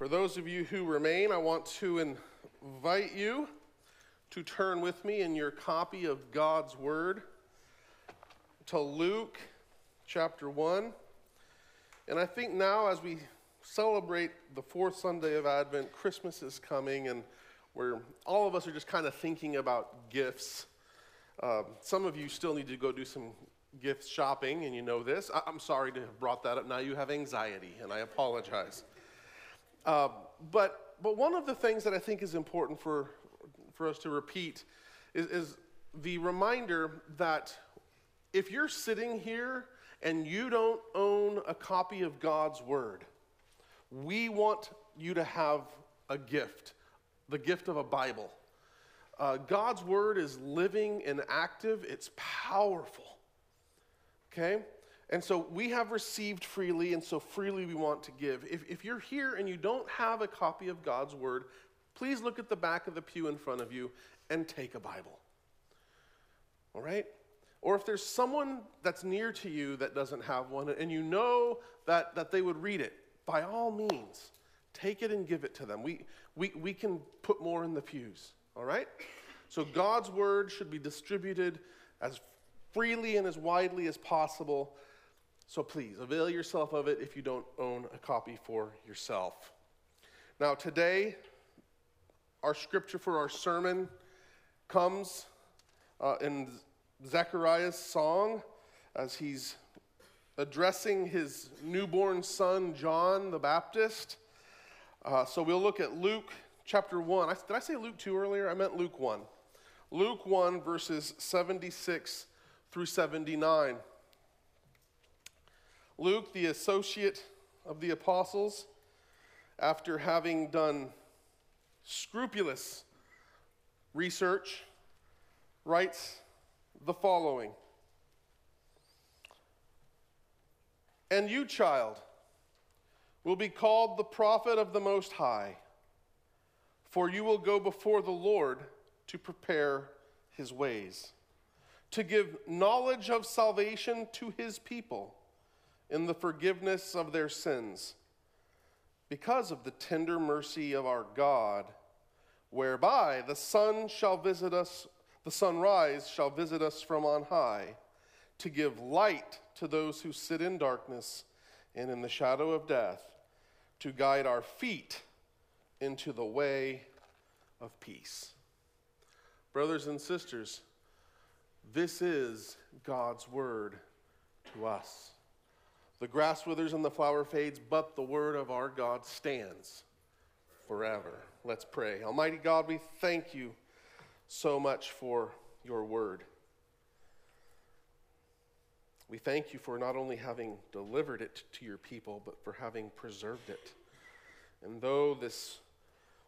For those of you who remain, I want to invite you to turn with me in your copy of God's Word to Luke chapter 1. And I think now, as we celebrate the fourth Sunday of Advent, Christmas is coming, and where all of us are just kind of thinking about gifts. Um, some of you still need to go do some gift shopping, and you know this. I- am sorry to have brought that up. Now you have anxiety, and I apologize. Uh, but, but one of the things that I think is important for, for us to repeat is, is the reminder that if you're sitting here and you don't own a copy of God's Word, we want you to have a gift, the gift of a Bible. Uh, God's Word is living and active, it's powerful. Okay? And so we have received freely, and so freely we want to give. If, if you're here and you don't have a copy of God's Word, please look at the back of the pew in front of you and take a Bible. All right? Or if there's someone that's near to you that doesn't have one and you know that, that they would read it, by all means, take it and give it to them. We, we, we can put more in the pews. All right? So God's Word should be distributed as freely and as widely as possible so please, avail yourself of it if you don't own a copy for yourself. Now, today, our scripture for our sermon comes uh, in Zechariah's song as he's addressing his newborn son, John the Baptist. Uh, so we'll look at Luke chapter 1. I, did I say Luke 2 earlier? I meant Luke 1. Luke 1, verses 76 through 79. Luke, the associate of the apostles, after having done scrupulous research, writes the following. And you, child, will be called the prophet of the Most High, for you will go before the Lord to prepare his ways, to give knowledge of salvation to his people in the forgiveness of their sins, because of the tender mercy of our God, whereby the sun shall visit us, the sunrise shall visit us from on high, to give light to those who sit in darkness and in the shadow of death, to guide our feet into the way of peace. Brothers and sisters, this is God's word to us. The grass withers and the flower fades, but the word of our God stands forever. Let's pray. Almighty God, we thank you so much for your word. We thank you for not only having delivered it to your people, but for having preserved it. And though this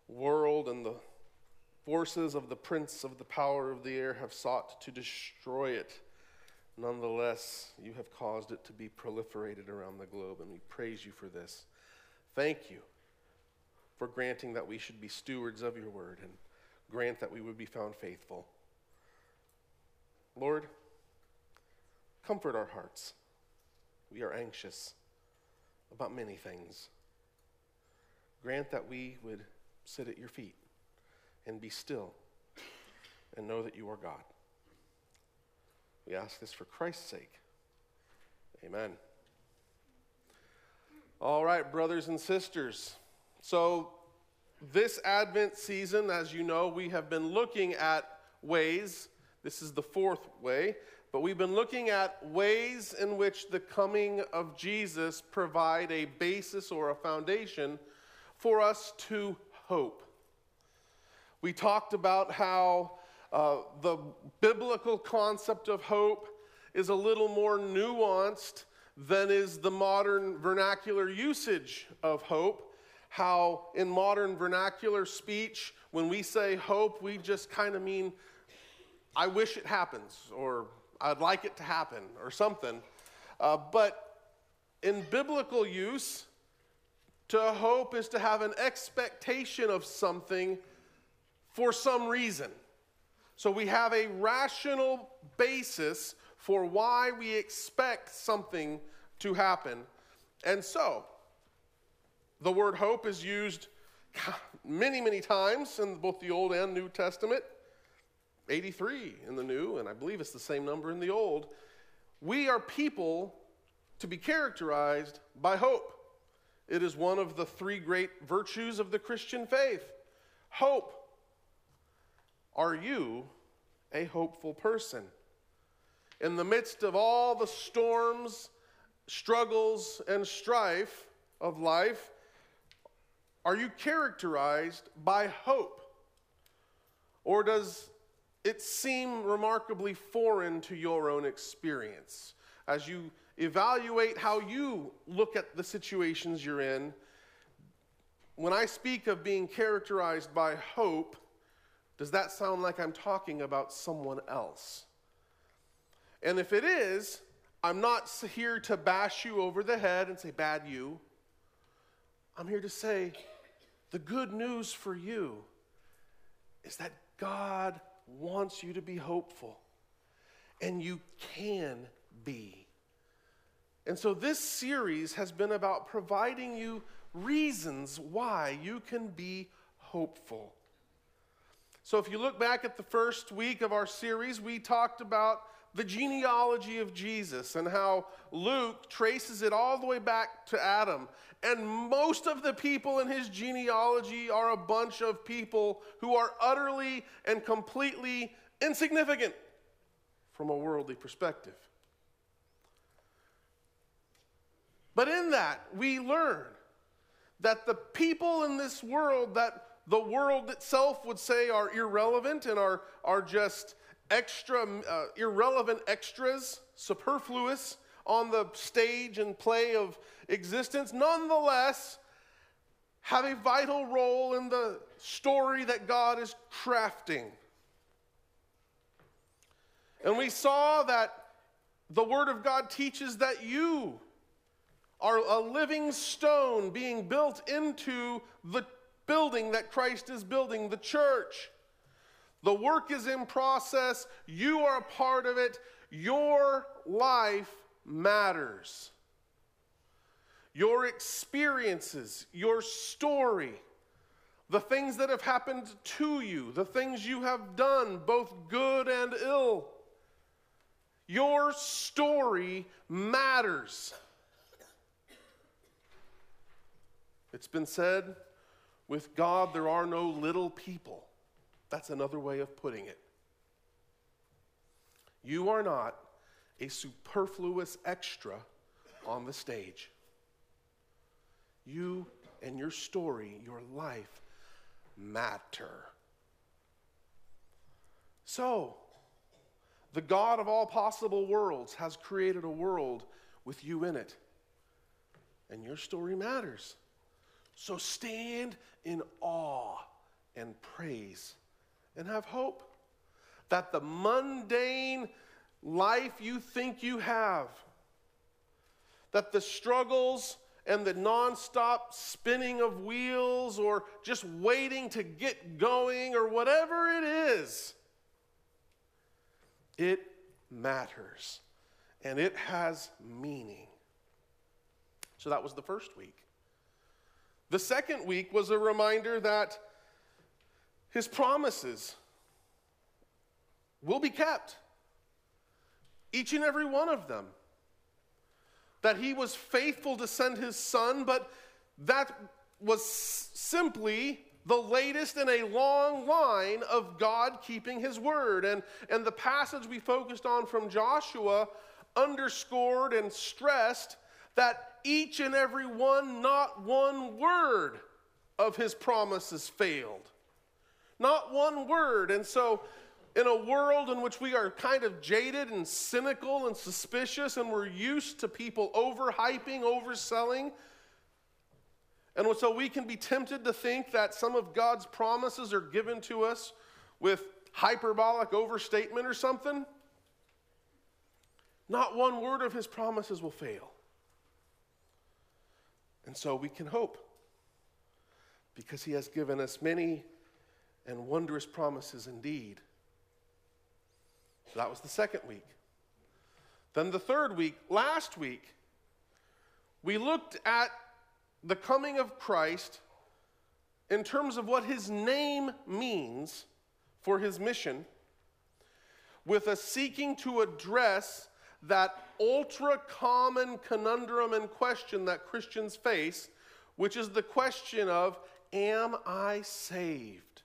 world and the forces of the prince of the power of the air have sought to destroy it, Nonetheless, you have caused it to be proliferated around the globe, and we praise you for this. Thank you for granting that we should be stewards of your word and grant that we would be found faithful. Lord, comfort our hearts. We are anxious about many things. Grant that we would sit at your feet and be still and know that you are God. We ask this for Christ's sake. Amen. All right, brothers and sisters. So, this Advent season, as you know, we have been looking at ways. This is the fourth way, but we've been looking at ways in which the coming of Jesus provide a basis or a foundation for us to hope. We talked about how uh, the biblical concept of hope is a little more nuanced than is the modern vernacular usage of hope. How, in modern vernacular speech, when we say hope, we just kind of mean, I wish it happens, or I'd like it to happen, or something. Uh, but in biblical use, to hope is to have an expectation of something for some reason. So we have a rational basis for why we expect something to happen. And so, The word hope is used many, many times in both the Old and New Testament. 83 in the New, and I believe it's the same number in the Old. We are people to be characterized by hope. It is one of the three great virtues of the Christian faith. Hope. Are you a hopeful person? In the midst of all the storms, struggles, and strife of life, are you characterized by hope? Or does it seem remarkably foreign to your own experience? As you evaluate how you look at the situations you're in, when I speak of being characterized by hope, does that sound like I'm talking about someone else? And if it is, I'm not here to bash you over the head and say, bad you. I'm here to say, the good news for you is that God wants you to be hopeful, and you can be. And so, this series has been about providing you reasons why you can be hopeful. So, if you look back at the first week of our series, we talked about the genealogy of Jesus and how Luke traces it all the way back to Adam. And most of the people in his genealogy are a bunch of people who are utterly and completely insignificant from a worldly perspective. But in that, we learn that the people in this world that the world itself would say are irrelevant and are, are just extra, uh, irrelevant extras, superfluous on the stage and play of existence, nonetheless have a vital role in the story that God is crafting. And we saw that the Word of God teaches that you are a living stone being built into the building that Christ is building, the church. The work is in process. You are a part of it. Your life matters. Your experiences, your story, the things that have happened to you, the things you have done, both good and ill. Your story matters. It's been said with God, there are no little people. That's another way of putting it. You are not a superfluous extra on the stage. You and your story, your life matter. So, the God of all possible worlds has created a world with you in it. And your story matters. So stand in awe and praise and have hope that the mundane life you think you have, that the struggles and the nonstop spinning of wheels or just waiting to get going or whatever it is, it matters and it has meaning. So that was the first week. The second week was a reminder that his promises will be kept. Each and every one of them. That he was faithful to send his son, but that was simply the latest in a long line of God keeping his word. And, and the passage we focused on from Joshua underscored and stressed that each and every one, not one word of his promises failed. Not one word. And so, in a world in which we are kind of jaded and cynical and suspicious, and we're used to people overhyping, overselling, and so we can be tempted to think that some of God's promises are given to us with hyperbolic overstatement or something. Not one word of his promises will fail. And so we can hope because he has given us many and wondrous promises indeed. That was the second week. Then the third week, last week, we looked at the coming of Christ in terms of what his name means for his mission with a seeking to address that ultra common conundrum and question that Christians face, which is the question of, Am I saved?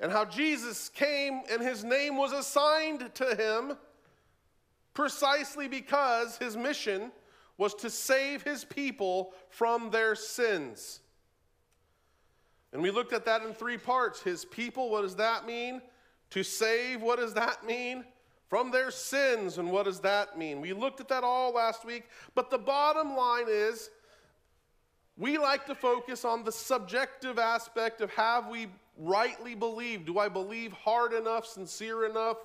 And how Jesus came and his name was assigned to him precisely because his mission was to save his people from their sins. And we looked at that in three parts. His people, what does that mean? To save, what does that mean? From their sins, and what does that mean? We looked at that all last week, but the bottom line is we like to focus on the subjective aspect of have we rightly believed? Do I believe hard enough, sincere enough?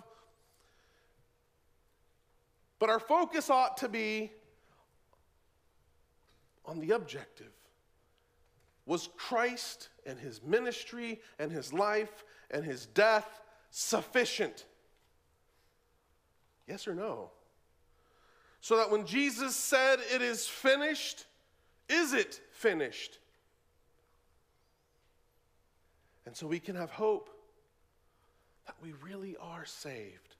But our focus ought to be on the objective. Was Christ and his ministry and his life and his death sufficient? Yes or no? So that when Jesus said, It is finished, is it finished? And so we can have hope that we really are saved.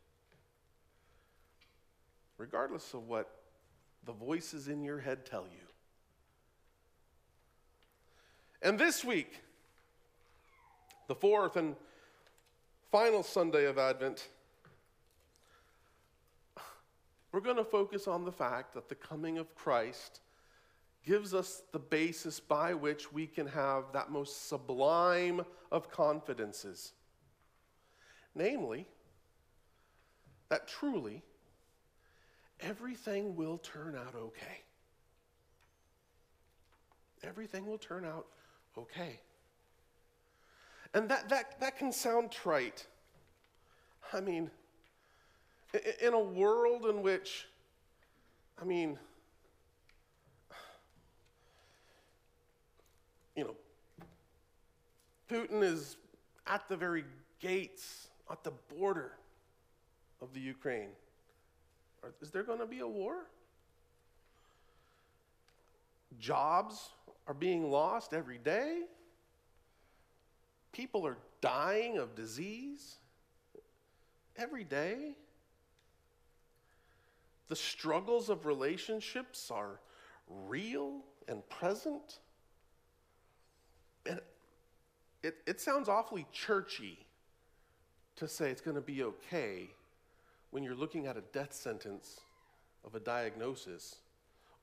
Regardless of what the voices in your head tell you. And this week, the fourth and final Sunday of Advent, we're going to focus on the fact that the coming of Christ gives us the basis by which we can have that most sublime of confidences. Namely, that truly everything will turn out okay. Everything will turn out okay. And that, that, that can sound trite. I mean, in a world in which, I mean, you know, Putin is at the very gates, at the border of the Ukraine. Is there going to be a war? Jobs are being lost every day. People are dying of disease every day. The struggles of relationships are real and present. And it, it sounds awfully churchy to say it's going to be okay when you're looking at a death sentence of a diagnosis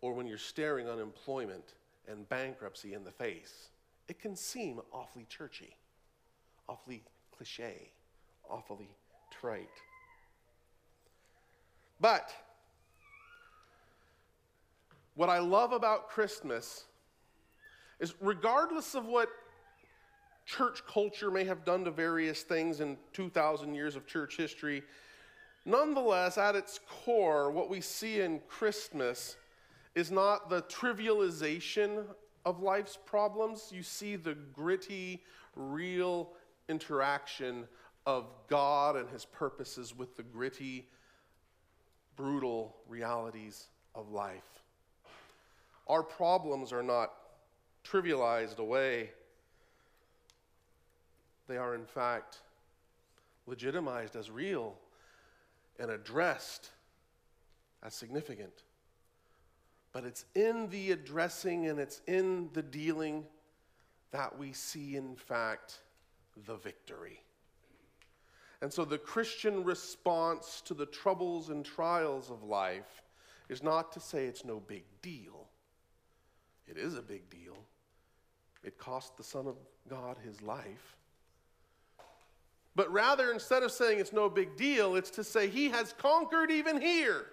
or when you're staring unemployment and bankruptcy in the face, it can seem awfully churchy, awfully cliche, awfully trite. But what I love about Christmas is regardless of what church culture may have done to various things in 2,000 years of church history, nonetheless, at its core, what we see in Christmas is not the trivialization of life's problems. You see the gritty, real interaction of God and his purposes with the gritty, brutal realities of life. Our problems are not trivialized away, they are, in fact, legitimized as real and addressed as significant. But it's in the addressing and it's in the dealing that we see, in fact, the victory. And so the Christian response to the troubles and trials of life is not to say it's no big deal. It is a big deal. It cost the Son of God his life. But rather, instead of saying it's no big deal, it's to say he has conquered even here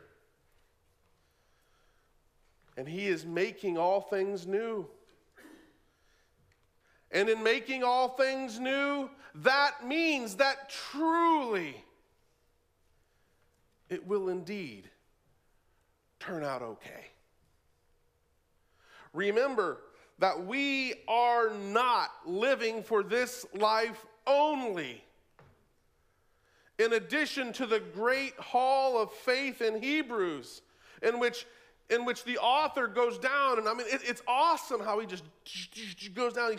and He is making all things new. And in making all things new, that means that truly it will indeed turn out okay. Remember that we are not living for this life only. In addition to the great hall of faith in Hebrews, in which in which the author goes down, and I mean, it, it's awesome how he just goes down. He,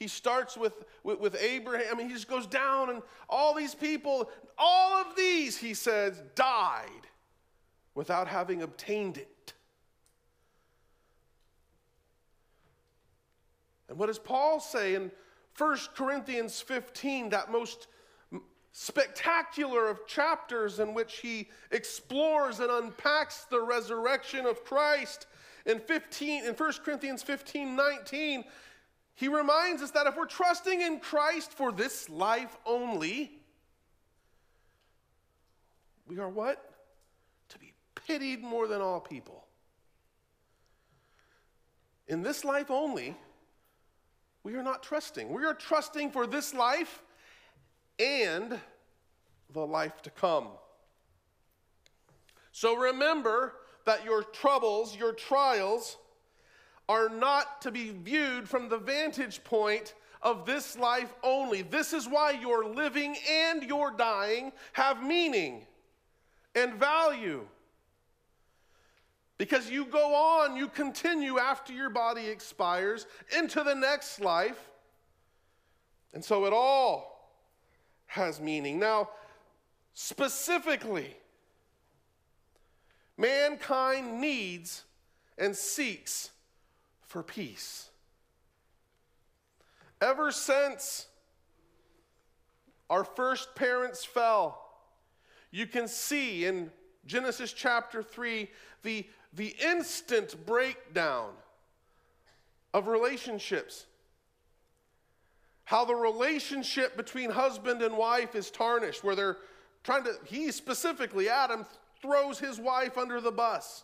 he starts with, with, with Abraham. I mean, he just goes down, and all these people, all of these, he says, died without having obtained it. And what does Paul say in 1 Corinthians 15, that most spectacular of chapters in which he explores and unpacks the resurrection of Christ. In 15 in 1 Corinthians 15, 19, he reminds us that if we're trusting in Christ for this life only, we are what? To be pitied more than all people. In this life only, we are not trusting. We are trusting for this life and the life to come. So remember that your troubles, your trials, are not to be viewed from the vantage point of this life only. This is why your living and your dying have meaning and value. Because you go on, you continue after your body expires into the next life. And so it all has meaning. Now, specifically, mankind needs and seeks for peace. Ever since our first parents fell, you can see in Genesis chapter 3 the, the instant breakdown of relationships how the relationship between husband and wife is tarnished, where they're trying to, he specifically, Adam, throws his wife under the bus.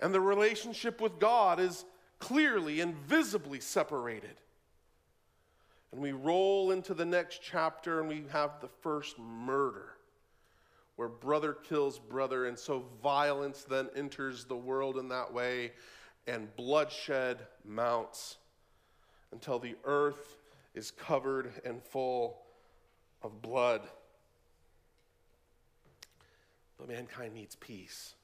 And the relationship with God is clearly and visibly separated. And we roll into the next chapter and we have the first murder, where brother kills brother. And so violence then enters the world in that way and bloodshed mounts until the earth is covered and full of blood. But mankind needs peace.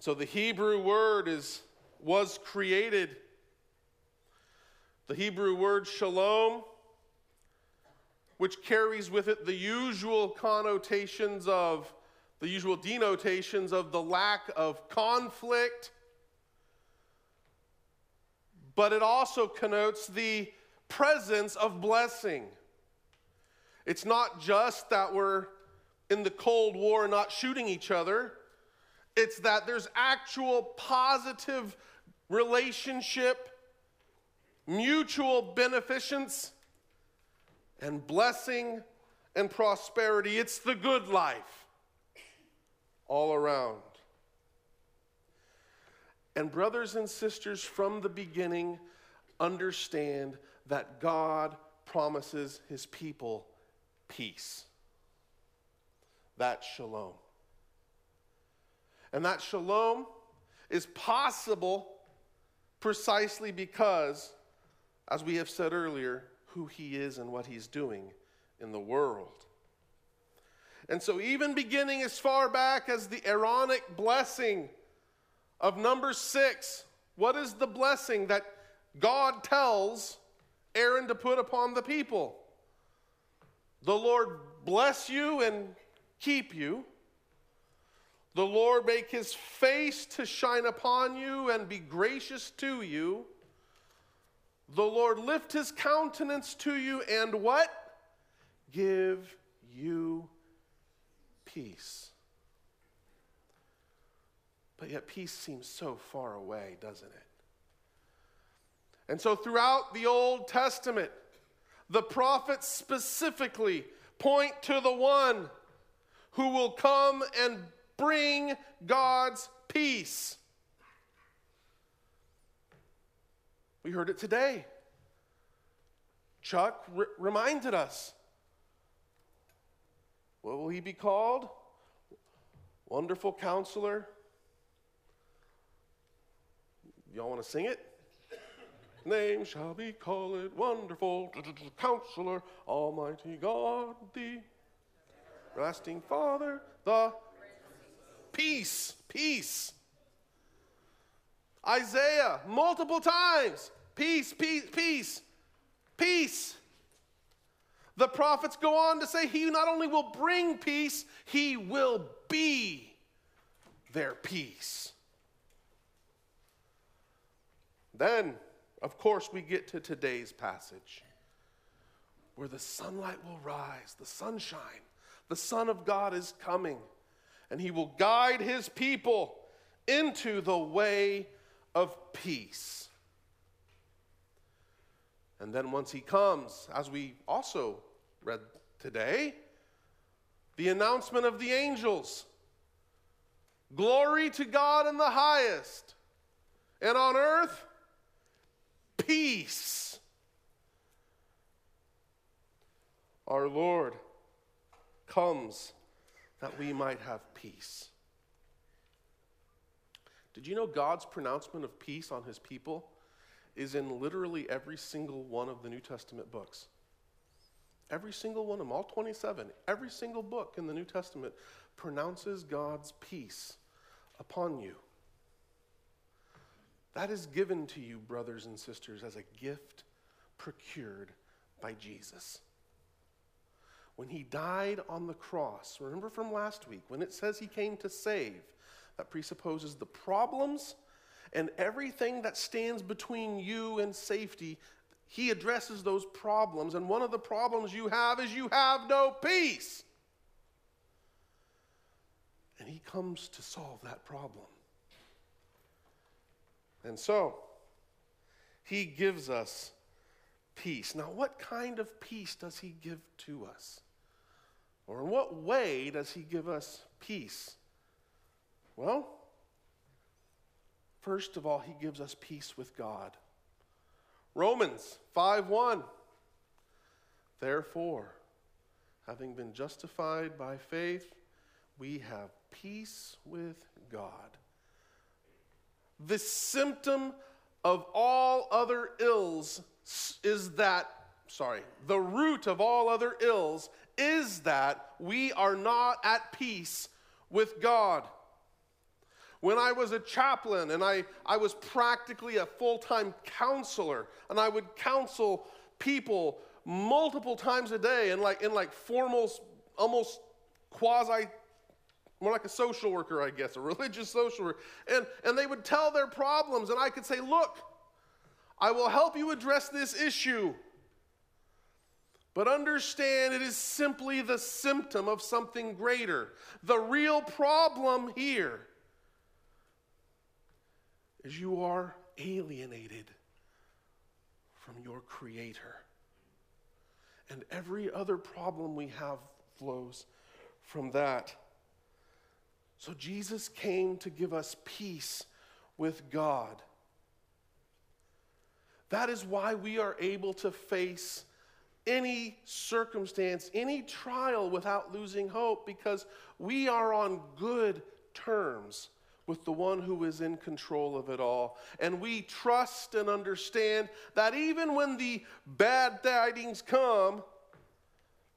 So the Hebrew word is was created. The Hebrew word shalom, which carries with it the usual connotations of the usual denotations of the lack of conflict but it also connotes the presence of blessing. It's not just that we're in the Cold War not shooting each other, it's that there's actual positive relationship, mutual beneficence, and blessing and prosperity. It's the good life all around. And, brothers and sisters, from the beginning, understand that God promises his people peace. That's shalom. And that shalom is possible precisely because, as we have said earlier, who he is and what he's doing in the world. And so, even beginning as far back as the Aaronic blessing of number six, what is the blessing that God tells Aaron to put upon the people? The Lord bless you and keep you. The Lord make his face to shine upon you and be gracious to you. The Lord lift his countenance to you and what? Give you peace. But yet, peace seems so far away, doesn't it? And so, throughout the Old Testament, the prophets specifically point to the one who will come and bring God's peace. We heard it today. Chuck r- reminded us. What will he be called? Wonderful counselor, Y'all want to sing it? Name shall be called Wonderful Counselor, Almighty God, the Everlasting Father, the peace, peace. Isaiah, multiple times, peace, peace, peace, peace. The prophets go on to say he not only will bring peace, he will be their peace. Then, of course, we get to today's passage where the sunlight will rise, the sunshine. The Son of God is coming, and he will guide his people into the way of peace. And then once he comes, as we also read today, the announcement of the angels Glory to God in the highest, and on earth, peace. Our Lord comes that we might have peace. Did you know God's pronouncement of peace on his people is in literally every single one of the New Testament books? Every single one of them, all 27, every single book in the New Testament pronounces God's peace upon you. That is given to you, brothers and sisters, as a gift procured by Jesus. When he died on the cross, remember from last week, when it says he came to save, that presupposes the problems and everything that stands between you and safety he addresses those problems. And one of the problems you have is you have no peace. And he comes to solve that problem. And so, he gives us peace. Now, what kind of peace does he give to us? Or in what way does he give us peace? Well, first of all, he gives us peace with God. Romans 5 1. Therefore, having been justified by faith, we have peace with God. The symptom of all other ills is that, sorry, the root of all other ills is that we are not at peace with God. When I was a chaplain and I, I was practically a full time counselor, and I would counsel people multiple times a day in like, in like formal, almost quasi, more like a social worker, I guess, a religious social worker. And, and they would tell their problems, and I could say, Look, I will help you address this issue. But understand it is simply the symptom of something greater. The real problem here is you are alienated from your Creator. And every other problem we have flows from that. So Jesus came to give us peace with God. That is why we are able to face any circumstance, any trial without losing hope, because we are on good terms with the one who is in control of it all. And we trust and understand that even when the bad tidings come,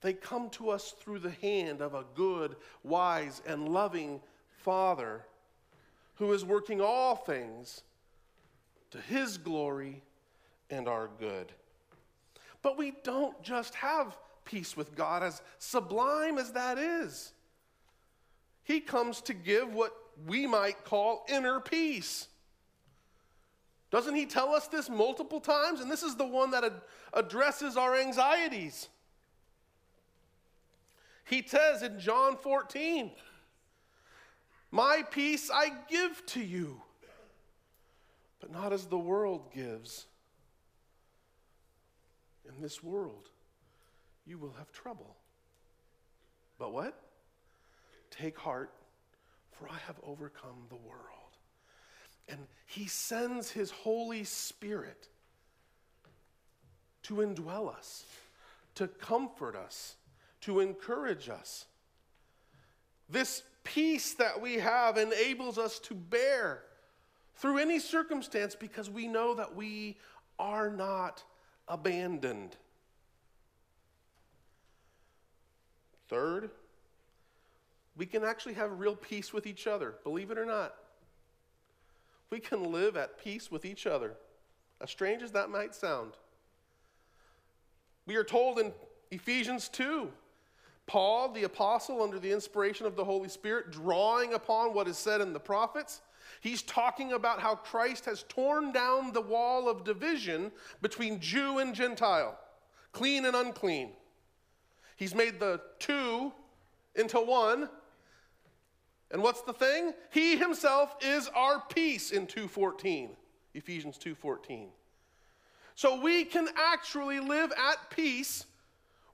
they come to us through the hand of a good, wise, and loving Father who is working all things to his glory and our good. But we don't just have peace with God, as sublime as that is. He comes to give what we might call inner peace. Doesn't he tell us this multiple times? And this is the one that ad- addresses our anxieties. He says in John 14, My peace I give to you, but not as the world gives. In this world, you will have trouble. But what? Take heart for I have overcome the world. And he sends his Holy Spirit to indwell us, to comfort us, to encourage us. This peace that we have enables us to bear through any circumstance because we know that we are not abandoned. Third, we can actually have real peace with each other, believe it or not. We can live at peace with each other, as strange as that might sound. We are told in Ephesians 2 Paul, the apostle, under the inspiration of the Holy Spirit, drawing upon what is said in the prophets, he's talking about how Christ has torn down the wall of division between Jew and Gentile, clean and unclean. He's made the two into one. And what's the thing? He himself is our peace in 2:14. Ephesians 2:14. So we can actually live at peace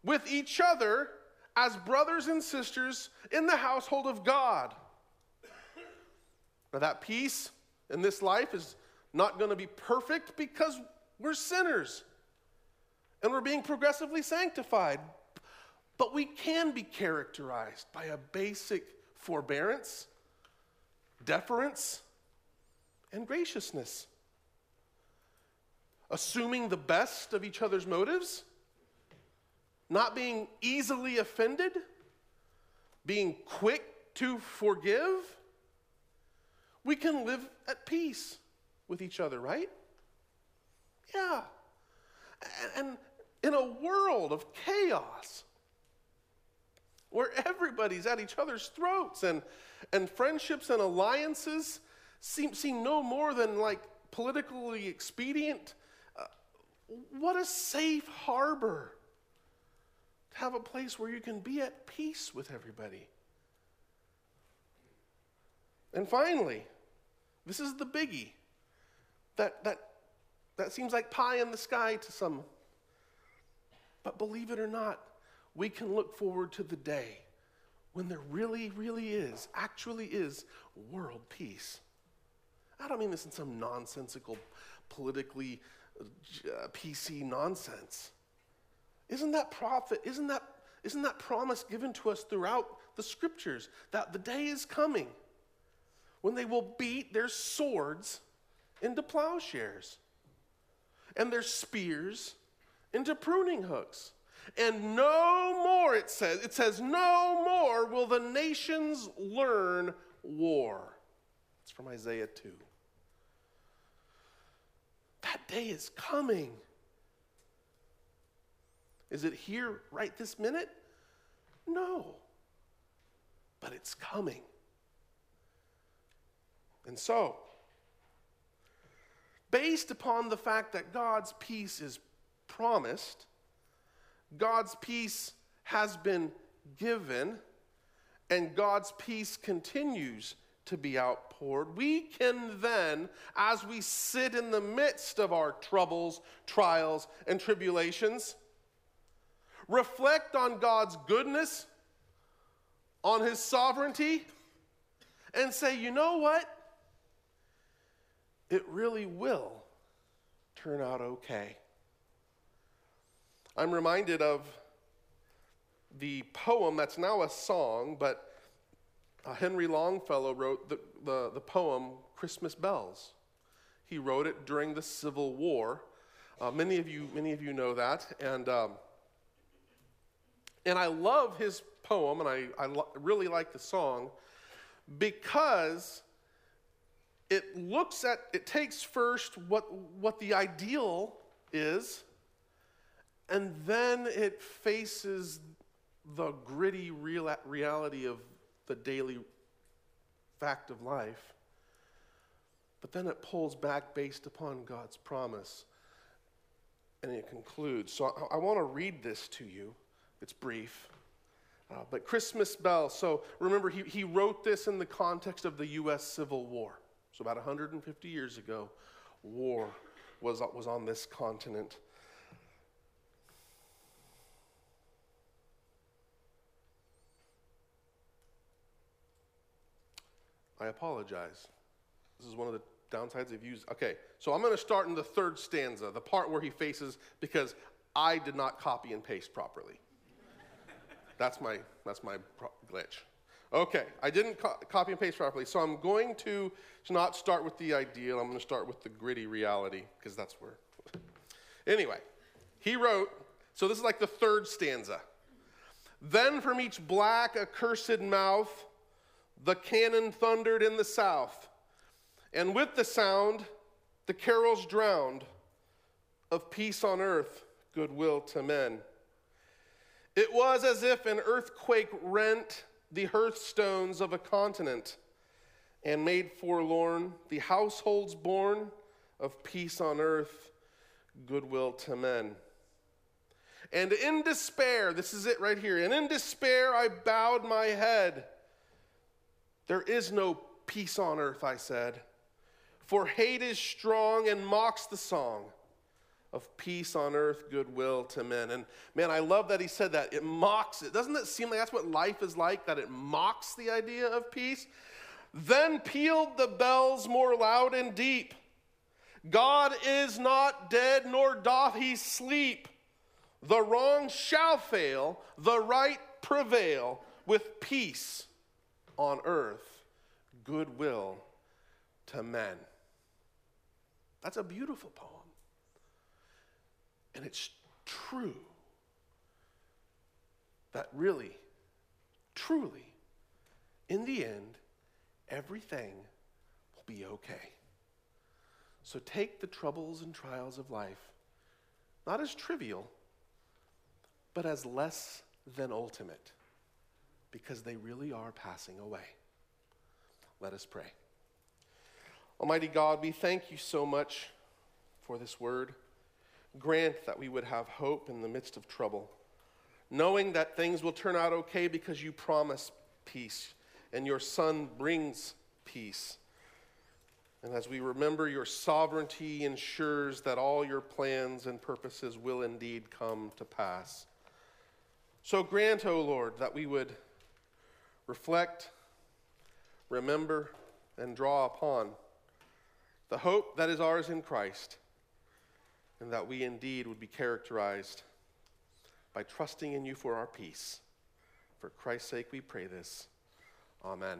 with each other as brothers and sisters in the household of God. Now, that peace in this life is not going to be perfect because we're sinners and we're being progressively sanctified. But we can be characterized by a basic forbearance, deference, and graciousness. Assuming the best of each other's motives not being easily offended, being quick to forgive, we can live at peace with each other, right? Yeah. And in a world of chaos, where everybody's at each other's throats and, and friendships and alliances seem, seem no more than like politically expedient, uh, what a safe harbor to have a place where you can be at peace with everybody. And finally, this is the biggie that, that, that seems like pie in the sky to some. But believe it or not, we can look forward to the day when there really, really is, actually is world peace. I don't mean this in some nonsensical, politically uh, PC nonsense. Isn't that prophet, isn't that, isn't that promise given to us throughout the scriptures that the day is coming when they will beat their swords into plowshares and their spears into pruning hooks? And no more, it says, it says, no more will the nations learn war. It's from Isaiah 2. That day is coming. Is it here right this minute? No. But it's coming. And so, based upon the fact that God's peace is promised, God's peace has been given, and God's peace continues to be outpoured, we can then, as we sit in the midst of our troubles, trials, and tribulations, reflect on God's goodness, on His sovereignty, and say, you know what? It really will turn out okay. I'm reminded of the poem that's now a song, but uh, Henry Longfellow wrote the, the, the, poem Christmas Bells. He wrote it during the Civil War. Uh, many, of you, many of you know that. And um, and I love his poem, and I, I lo- really like the song because it looks at, it takes first what, what the ideal is, and then it faces the gritty real, reality of the daily fact of life. But then it pulls back based upon God's promise. And it concludes. So I, I want to read this to you. It's brief. Uh, but Christmas Bell, so remember, he, he wrote this in the context of the U.S. Civil War. So, about 150 years ago, war was, was on this continent. I apologize. This is one of the downsides of use. Okay, so I'm going to start in the third stanza, the part where he faces, because I did not copy and paste properly. That's my, that's my pro- glitch. Okay, I didn't co- copy and paste properly, so I'm going to not start with the ideal. I'm going to start with the gritty reality, because that's where. anyway, he wrote, so this is like the third stanza. Then from each black, accursed mouth the cannon thundered in the south, and with the sound, the carols drowned of peace on earth, goodwill to men. It was as if an earthquake rent the hearthstones of a continent and made forlorn the households born of peace on earth, goodwill to men. And in despair, this is it right here, and in despair I bowed my head. There is no peace on earth, I said, for hate is strong and mocks the song of peace on earth, goodwill to men. And man, I love that he said that. It mocks it. Doesn't it seem like that's what life is like, that it mocks the idea of peace? Then pealed the bells more loud and deep. God is not dead, nor doth he sleep. The wrong shall fail, the right prevail, with peace on earth, goodwill to men. That's a beautiful poem. And it's true that really, truly, in the end, everything will be okay. So take the troubles and trials of life not as trivial, but as less than ultimate, because they really are passing away. Let us pray. Almighty God, we thank you so much for this word. Grant that we would have hope in the midst of trouble, knowing that things will turn out okay because you promise peace and your Son brings peace. And as we remember your sovereignty ensures that all your plans and purposes will indeed come to pass. So grant, O oh Lord, that we would reflect, remember, and draw upon the hope that is ours in Christ, and that we indeed would be characterized by trusting in you for our peace. For Christ's sake, we pray this. Amen.